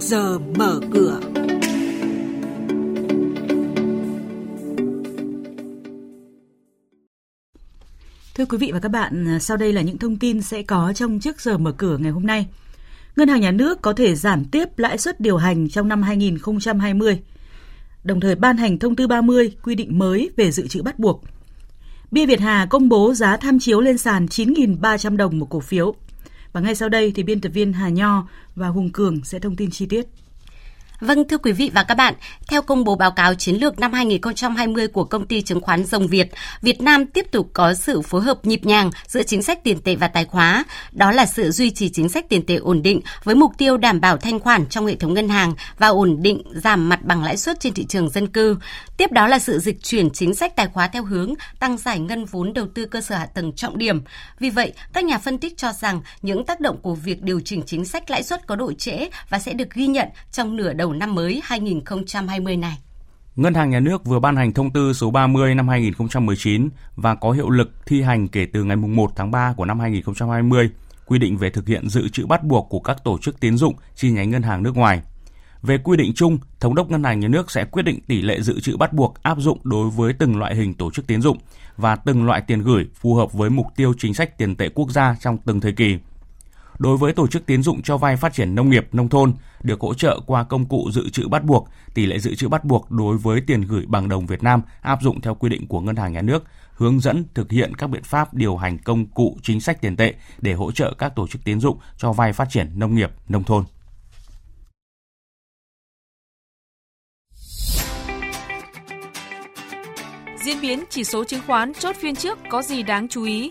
giờ mở cửa. Thưa quý vị và các bạn, sau đây là những thông tin sẽ có trong trước giờ mở cửa ngày hôm nay. Ngân hàng Nhà nước có thể giảm tiếp lãi suất điều hành trong năm 2020, đồng thời ban hành thông tư 30 quy định mới về dự trữ bắt buộc. Bia Việt Hà công bố giá tham chiếu lên sàn 9.300 đồng một cổ phiếu. Và ngay sau đây thì biên tập viên Hà Nho và Hùng Cường sẽ thông tin chi tiết. Vâng, thưa quý vị và các bạn, theo công bố báo cáo chiến lược năm 2020 của công ty chứng khoán Rồng Việt, Việt Nam tiếp tục có sự phối hợp nhịp nhàng giữa chính sách tiền tệ và tài khóa. Đó là sự duy trì chính sách tiền tệ ổn định với mục tiêu đảm bảo thanh khoản trong hệ thống ngân hàng và ổn định giảm mặt bằng lãi suất trên thị trường dân cư. Tiếp đó là sự dịch chuyển chính sách tài khóa theo hướng tăng giải ngân vốn đầu tư cơ sở hạ tầng trọng điểm. Vì vậy, các nhà phân tích cho rằng những tác động của việc điều chỉnh chính sách lãi suất có độ trễ và sẽ được ghi nhận trong nửa đầu đầu năm mới 2020 này. Ngân hàng Nhà nước vừa ban hành thông tư số 30 năm 2019 và có hiệu lực thi hành kể từ ngày 1 tháng 3 của năm 2020, quy định về thực hiện dự trữ bắt buộc của các tổ chức tiến dụng chi nhánh ngân hàng nước ngoài. Về quy định chung, Thống đốc Ngân hàng Nhà nước sẽ quyết định tỷ lệ dự trữ bắt buộc áp dụng đối với từng loại hình tổ chức tiến dụng và từng loại tiền gửi phù hợp với mục tiêu chính sách tiền tệ quốc gia trong từng thời kỳ. Đối với tổ chức tiến dụng cho vay phát triển nông nghiệp, nông thôn được hỗ trợ qua công cụ dự trữ bắt buộc, tỷ lệ dự trữ bắt buộc đối với tiền gửi bằng đồng Việt Nam áp dụng theo quy định của Ngân hàng Nhà nước, hướng dẫn thực hiện các biện pháp điều hành công cụ chính sách tiền tệ để hỗ trợ các tổ chức tiến dụng cho vay phát triển nông nghiệp, nông thôn. Diễn biến chỉ số chứng khoán chốt phiên trước có gì đáng chú ý?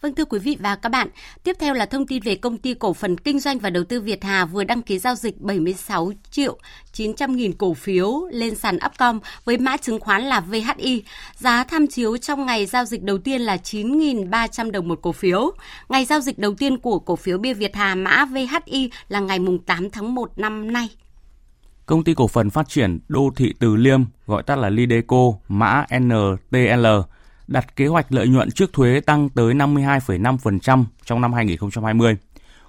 Vâng thưa quý vị và các bạn, tiếp theo là thông tin về công ty cổ phần kinh doanh và đầu tư Việt Hà vừa đăng ký giao dịch 76 triệu 900 nghìn cổ phiếu lên sàn Upcom với mã chứng khoán là VHI. Giá tham chiếu trong ngày giao dịch đầu tiên là 9.300 đồng một cổ phiếu. Ngày giao dịch đầu tiên của cổ phiếu bia Việt Hà mã VHI là ngày 8 tháng 1 năm nay. Công ty cổ phần phát triển đô thị Từ Liêm, gọi tắt là Lideco, mã NTL, đặt kế hoạch lợi nhuận trước thuế tăng tới 52,5% trong năm 2020.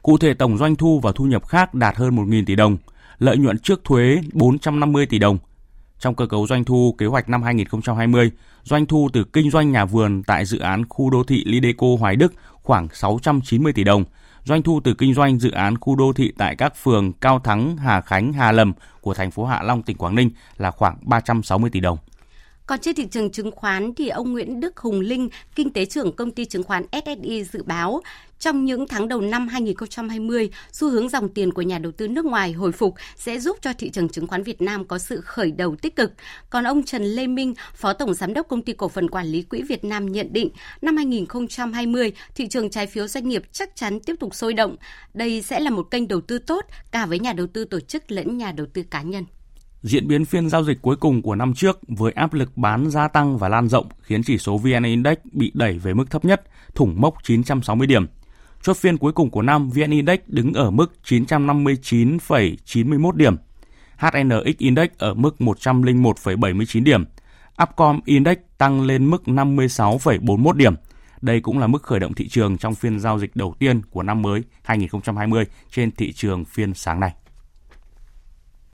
Cụ thể tổng doanh thu và thu nhập khác đạt hơn 1.000 tỷ đồng, lợi nhuận trước thuế 450 tỷ đồng. Trong cơ cấu doanh thu kế hoạch năm 2020, doanh thu từ kinh doanh nhà vườn tại dự án khu đô thị Lideco Hoài Đức khoảng 690 tỷ đồng, doanh thu từ kinh doanh dự án khu đô thị tại các phường Cao Thắng, Hà Khánh, Hà Lâm của thành phố Hạ Long, tỉnh Quảng Ninh là khoảng 360 tỷ đồng. Còn trên thị trường chứng khoán thì ông Nguyễn Đức Hùng Linh, kinh tế trưởng công ty chứng khoán SSI dự báo trong những tháng đầu năm 2020, xu hướng dòng tiền của nhà đầu tư nước ngoài hồi phục sẽ giúp cho thị trường chứng khoán Việt Nam có sự khởi đầu tích cực. Còn ông Trần Lê Minh, Phó Tổng Giám đốc Công ty Cổ phần Quản lý Quỹ Việt Nam nhận định, năm 2020, thị trường trái phiếu doanh nghiệp chắc chắn tiếp tục sôi động. Đây sẽ là một kênh đầu tư tốt cả với nhà đầu tư tổ chức lẫn nhà đầu tư cá nhân. Diễn biến phiên giao dịch cuối cùng của năm trước với áp lực bán gia tăng và lan rộng khiến chỉ số VN Index bị đẩy về mức thấp nhất, thủng mốc 960 điểm. Chốt phiên cuối cùng của năm, VN Index đứng ở mức 959,91 điểm. HNX Index ở mức 101,79 điểm. Upcom Index tăng lên mức 56,41 điểm. Đây cũng là mức khởi động thị trường trong phiên giao dịch đầu tiên của năm mới 2020 trên thị trường phiên sáng nay.